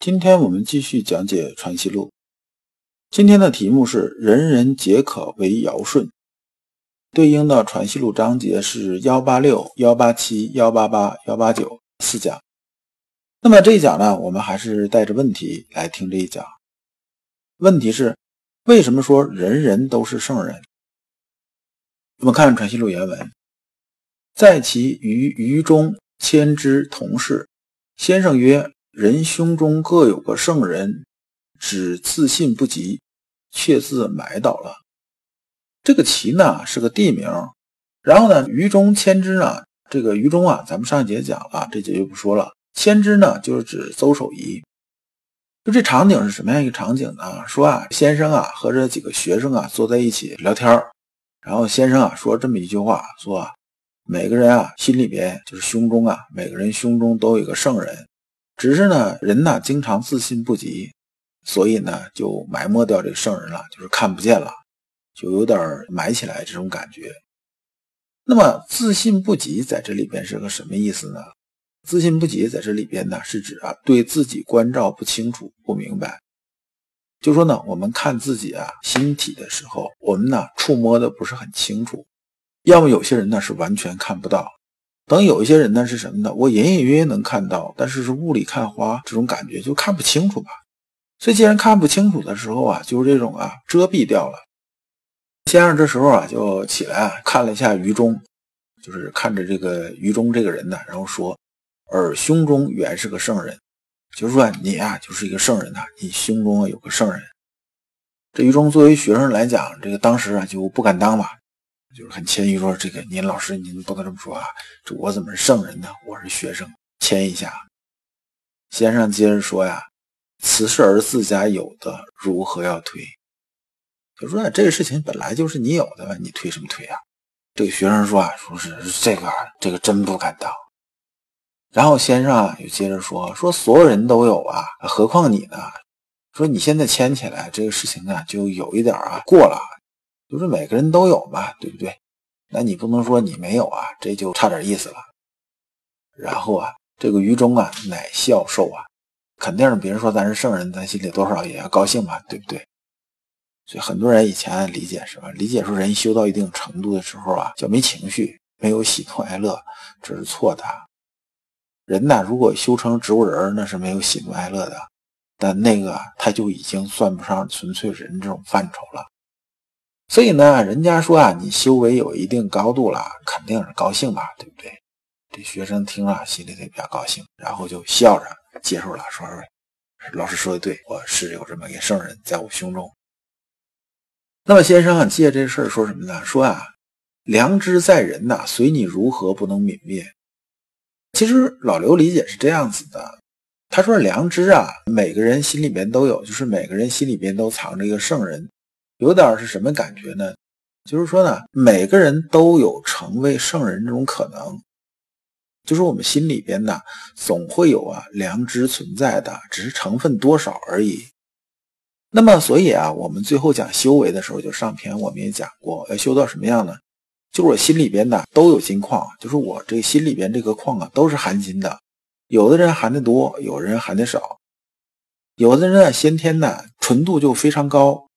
今天我们继续讲解《传习录》，今天的题目是“人人皆可为尧舜”，对应的《传习录》章节是幺八六、幺八七、幺八八、幺八九四讲。那么这一讲呢，我们还是带着问题来听这一讲。问题是：为什么说人人都是圣人？我们看《传习录》原文，在其于愚中谦之同事，先生曰。人胸中各有个圣人，只自信不及，却自埋倒了。这个齐呢是个地名，然后呢于中千之呢，这个于中啊，咱们上一节讲了，这节就不说了。千之呢就是指邹守仪。就这场景是什么样一个场景呢？说啊，先生啊和这几个学生啊坐在一起聊天然后先生啊说这么一句话，说啊，每个人啊心里边就是胸中啊，每个人胸中都有一个圣人。只是呢，人呢经常自信不及，所以呢就埋没掉这个圣人了，就是看不见了，就有点埋起来这种感觉。那么自信不及在这里边是个什么意思呢？自信不及在这里边呢是指啊对自己关照不清楚、不明白。就说呢，我们看自己啊心体的时候，我们呢触摸的不是很清楚，要么有些人呢是完全看不到。等有一些人呢是什么呢？我隐隐约约能看到，但是是雾里看花，这种感觉就看不清楚吧。所以既然看不清楚的时候啊，就是这种啊遮蔽掉了。先生这时候啊就起来啊看了一下于中，就是看着这个于中这个人呢，然后说：“尔胸中原是个圣人，就是说你啊就是一个圣人呐，你胸中啊有个圣人。”这于中作为学生来讲，这个当时啊就不敢当嘛。就是很谦虚说：“这个您老师，您不能这么说啊！这我怎么是圣人呢？我是学生，谦一下。”先生接着说：“呀，此事儿自家有的，如何要推？”就说：“啊这个事情本来就是你有的，你推什么推啊？”这个学生说：“啊，说是这个，这个真不敢当。”然后先生啊又接着说：“说所有人都有啊，何况你呢？说你现在牵起来这个事情啊，就有一点啊过了。”就是每个人都有嘛，对不对？那你不能说你没有啊，这就差点意思了。然后啊，这个于中啊，乃孝寿啊，肯定是别人说咱是圣人，咱心里多少也要高兴嘛，对不对？所以很多人以前理解是吧？理解说人修到一定程度的时候啊，叫没情绪，没有喜怒哀乐，这是错的。人呐，如果修成植物人，那是没有喜怒哀乐的，但那个他就已经算不上纯粹人这种范畴了。所以呢，人家说啊，你修为有一定高度了，肯定是高兴吧，对不对？这学生听了心里也比较高兴，然后就笑着接受了，说：“老师说的对，我是有这么一个圣人在我胸中。”那么先生啊，借这事儿说什么呢？说啊，良知在人呐，随你如何不能泯灭。其实老刘理解是这样子的，他说良知啊，每个人心里边都有，就是每个人心里边都藏着一个圣人。有点是什么感觉呢？就是说呢，每个人都有成为圣人这种可能，就是我们心里边呢，总会有啊良知存在的，只是成分多少而已。那么，所以啊，我们最后讲修为的时候，就上篇我们也讲过，要修到什么样呢？就是我心里边呢都有金矿，就是我这心里边这个矿啊都是含金的。有的人含的多，有的人含的少，有的人啊先天呢纯度就非常高。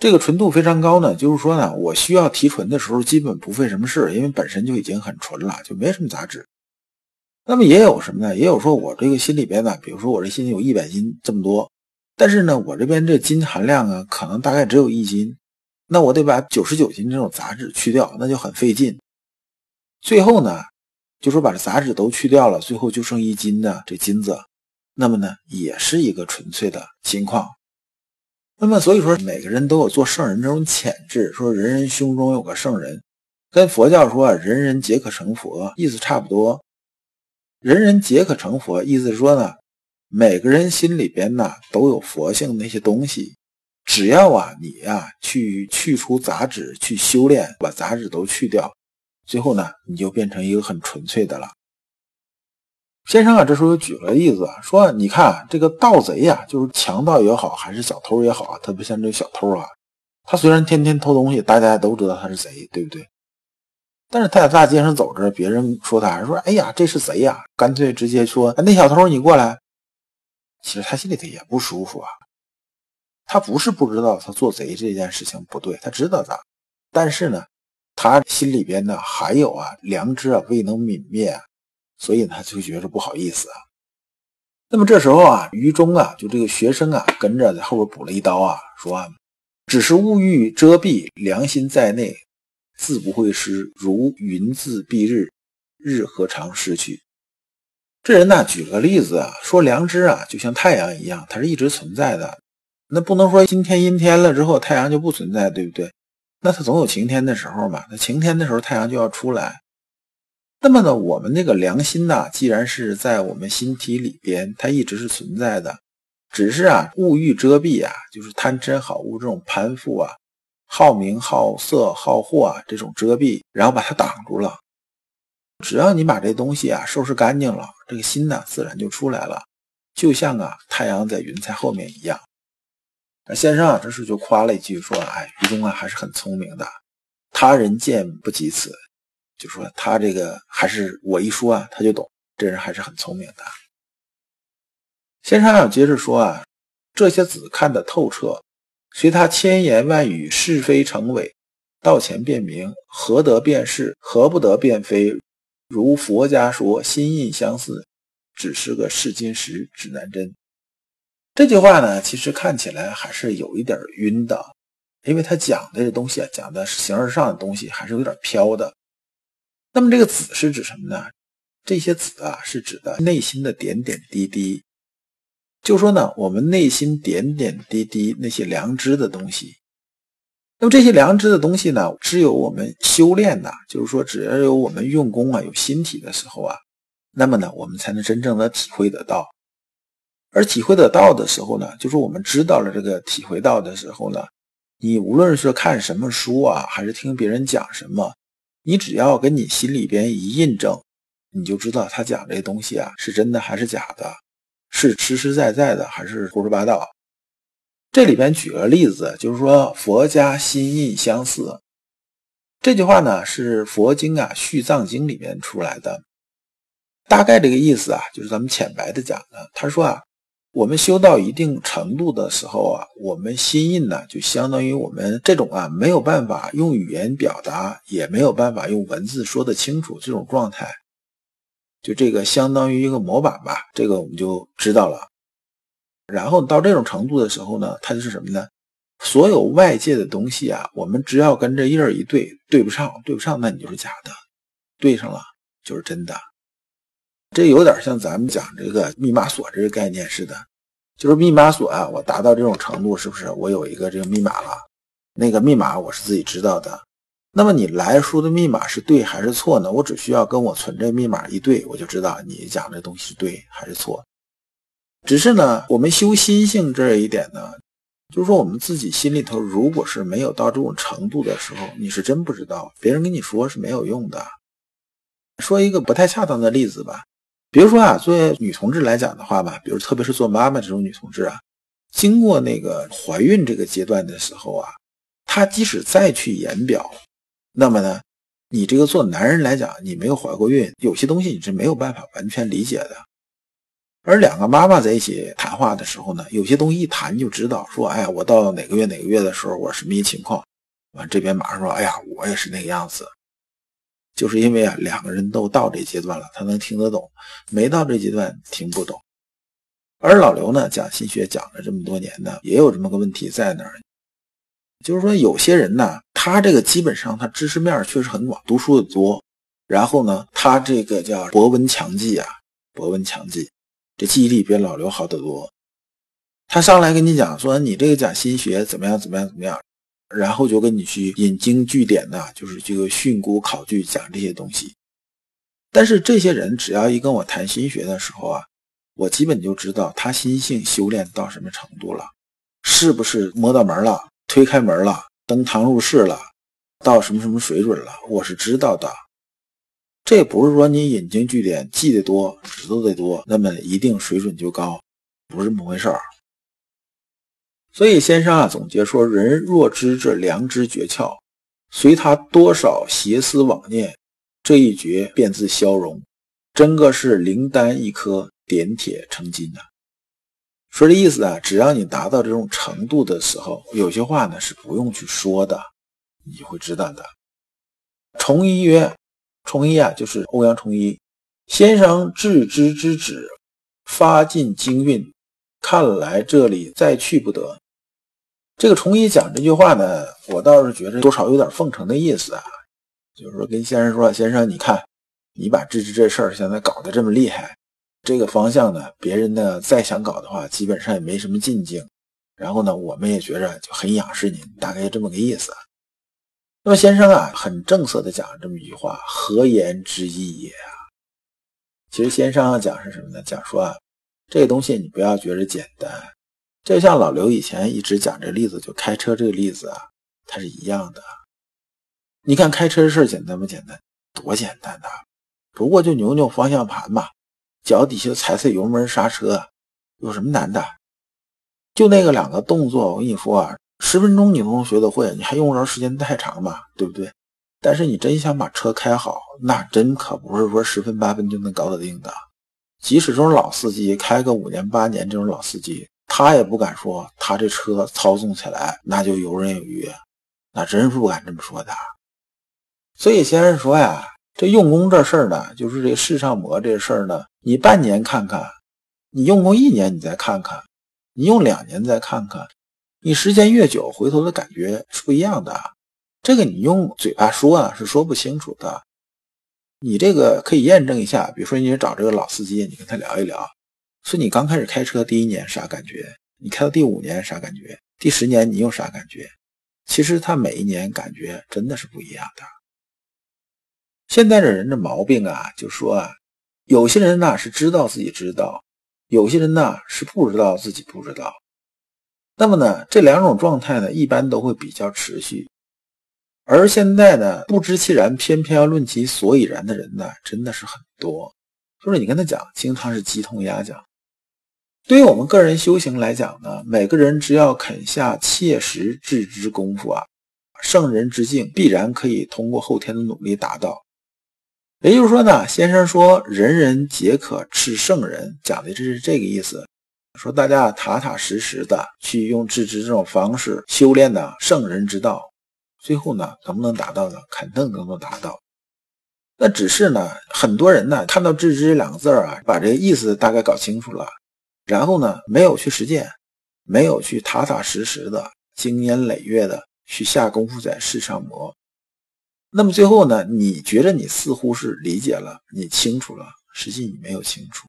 这个纯度非常高呢，就是说呢，我需要提纯的时候，基本不费什么事，因为本身就已经很纯了，就没什么杂质。那么也有什么呢？也有说我这个心里边呢，比如说我这心里有一百斤这么多，但是呢，我这边这金含量啊，可能大概只有一斤，那我得把九十九斤这种杂质去掉，那就很费劲。最后呢，就说把这杂质都去掉了，最后就剩一斤的这金子，那么呢，也是一个纯粹的金矿。那么，所以说每个人都有做圣人这种潜质。说人人胸中有个圣人，跟佛教说人人皆可成佛意思差不多。人人皆可成佛，意思是说呢，每个人心里边呢都有佛性那些东西，只要啊你呀去去除杂质，去修炼，把杂质都去掉，最后呢你就变成一个很纯粹的了。先生啊，这时候又举了个例子啊，说你看这个盗贼呀，就是强盗也好，还是小偷也好啊，特别像这个小偷啊，他虽然天天偷东西，大家都知道他是贼，对不对？但是他在大街上走着，别人说他，说哎呀，这是贼呀，干脆直接说那小偷你过来。其实他心里头也不舒服啊。他不是不知道他做贼这件事情不对，他知道的，但是呢，他心里边呢还有啊良知啊未能泯灭。所以呢，就觉着不好意思啊。那么这时候啊，于中啊，就这个学生啊，跟着在后边补了一刀啊，说啊，只是物欲遮蔽，良心在内，自不会失。如云自蔽日，日何尝失去？这人呢，举了个例子啊，说良知啊，就像太阳一样，它是一直存在的。那不能说今天阴天了之后，太阳就不存在，对不对？那它总有晴天的时候嘛。那晴天的时候，太阳就要出来。那么呢，我们那个良心呢，既然是在我们心体里边，它一直是存在的，只是啊，物欲遮蔽啊，就是贪嗔好恶这种攀附啊，好名好色好货啊这种遮蔽，然后把它挡住了。只要你把这东西啊收拾干净了，这个心呢自然就出来了，就像啊太阳在云彩后面一样。那先生啊这时就夸了一句说：“哎，于东啊还是很聪明的，他人见不及此。”就说他这个还是我一说啊，他就懂，这人还是很聪明的。先生要接着说啊，这些子看得透彻，随他千言万语是非成伪，道前辨明，何得辨是，何不得辨非？如佛家说，心印相似，只是个试金石，指南针。这句话呢，其实看起来还是有一点晕的，因为他讲的这东西啊，讲的形而上的东西还是有点飘的。那么这个子是指什么呢？这些子啊，是指的内心的点点滴滴。就说呢，我们内心点点滴滴那些良知的东西。那么这些良知的东西呢，只有我们修炼呐，就是说，只要有我们用功啊，有心体的时候啊，那么呢，我们才能真正的体会得到。而体会得到的时候呢，就是我们知道了这个体会到的时候呢，你无论是看什么书啊，还是听别人讲什么。你只要跟你心里边一印证，你就知道他讲这东西啊是真的还是假的，是实实在在的还是胡说八道。这里边举个例子，就是说佛家心印相似这句话呢，是佛经啊《续藏经》里面出来的，大概这个意思啊，就是咱们浅白的讲的。他说啊。我们修到一定程度的时候啊，我们心印呢，就相当于我们这种啊没有办法用语言表达，也没有办法用文字说得清楚这种状态，就这个相当于一个模板吧，这个我们就知道了。然后到这种程度的时候呢，它就是什么呢？所有外界的东西啊，我们只要跟这印儿一对，对不上，对不上，那你就是假的；对上了，就是真的。这有点像咱们讲这个密码锁这个概念似的，就是密码锁啊，我达到这种程度，是不是我有一个这个密码了？那个密码我是自己知道的。那么你来输的密码是对还是错呢？我只需要跟我存这密码一对，我就知道你讲这东西是对还是错。只是呢，我们修心性这一点呢，就是说我们自己心里头如果是没有到这种程度的时候，你是真不知道，别人跟你说是没有用的。说一个不太恰当的例子吧。比如说啊，作为女同志来讲的话吧，比如特别是做妈妈这种女同志啊，经过那个怀孕这个阶段的时候啊，她即使再去言表，那么呢，你这个做男人来讲，你没有怀过孕，有些东西你是没有办法完全理解的。而两个妈妈在一起谈话的时候呢，有些东西一谈就知道，说哎呀，我到哪个月哪个月的时候，我什么一情况，完这边马上说，哎呀，我也是那个样子。就是因为啊，两个人都到这阶段了，他能听得懂；没到这阶段听不懂。而老刘呢，讲心学讲了这么多年呢，也有这么个问题在那儿，就是说有些人呢，他这个基本上他知识面确实很广，读书的多，然后呢，他这个叫博闻强记啊，博闻强记，这记忆力比老刘好得多。他上来跟你讲说，你这个讲心学怎么样，怎么样，怎么样。然后就跟你去引经据典的，就是这个训诂考据讲这些东西。但是这些人只要一跟我谈心学的时候啊，我基本就知道他心性修炼到什么程度了，是不是摸到门了，推开门了，登堂入室了，到什么什么水准了，我是知道的。这不是说你引经据典记得多，知道的多，那么一定水准就高，不是这么回事儿。所以先生啊总结说：“人若知这良知诀窍，随他多少邪思妄念，这一诀便自消融，真个是灵丹一颗，点铁成金呐。”说这意思啊，只要你达到这种程度的时候，有些话呢是不用去说的，你就会知道的。崇一曰。崇一啊，就是欧阳崇一先生致知之旨，发尽精韵，看来这里再去不得。这个崇一讲这句话呢，我倒是觉得多少有点奉承的意思啊，就是说跟先生说，先生你看，你把治治这事儿现在搞得这么厉害，这个方向呢，别人呢再想搞的话，基本上也没什么进境。然后呢，我们也觉着就很仰视您，大概这么个意思。那么先生啊，很正色的讲了这么一句话：“何言之意也啊？”其实先生讲是什么呢？讲说啊，这个东西你不要觉得简单，就像老刘以前一直讲这例子，就开车这个例子啊，它是一样的。你看开车的事简单不简单？多简单呐！不过就扭扭方向盘嘛，脚底下踩踩油门刹车，有什么难的？就那个两个动作，我跟你说啊。十分钟你都能学得会，你还用不着时间太长嘛？对不对？但是你真想把车开好，那真可不是说十分八分就能搞得定的。即使这种老司机开个五年八年，这种老司机他也不敢说他这车操纵起来那就游刃有余，那真是不敢这么说的。所以先生说呀，这用功这事儿呢，就是这世上磨这事儿呢，你半年看看，你用功一年你再看看，你用两年再看看。你时间越久，回头的感觉是不一样的。这个你用嘴巴说啊，是说不清楚的。你这个可以验证一下，比如说你找这个老司机，你跟他聊一聊，说你刚开始开车第一年啥感觉，你开到第五年啥感觉，第十年你有啥感觉？其实他每一年感觉真的是不一样的。现在的人的毛病啊，就说啊，有些人呢是知道自己知道，有些人呢是不知道自己不知道。那么呢，这两种状态呢，一般都会比较持续。而现在呢，不知其然，偏偏要论其所以然的人呢，真的是很多。就是你跟他讲，经常是鸡同鸭讲。对于我们个人修行来讲呢，每个人只要肯下切实致知功夫啊，圣人之境必然可以通过后天的努力达到。也就是说呢，先生说人人皆可是圣人，讲的这是这个意思。说大家踏踏实实的去用自知这种方式修炼的圣人之道，最后呢能不能达到呢？肯定能够达到。那只是呢，很多人呢看到智知两个字啊，把这个意思大概搞清楚了，然后呢没有去实践，没有去踏踏实实的经年累月的去下功夫在世上磨。那么最后呢，你觉得你似乎是理解了，你清楚了，实际你没有清楚。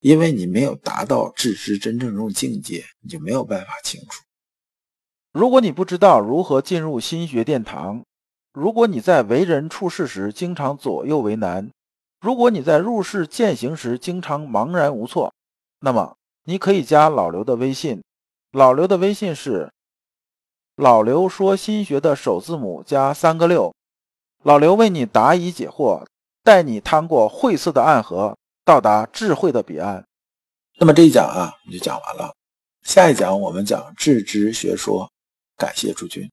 因为你没有达到致知真正这种境界，你就没有办法清楚。如果你不知道如何进入心学殿堂，如果你在为人处事时经常左右为难，如果你在入世践行时经常茫然无措，那么你可以加老刘的微信。老刘的微信是“老刘说心学”的首字母加三个六。老刘为你答疑解惑，带你趟过晦涩的暗河。到达智慧的彼岸。那么这一讲啊，我们就讲完了。下一讲我们讲致知学说。感谢诸君。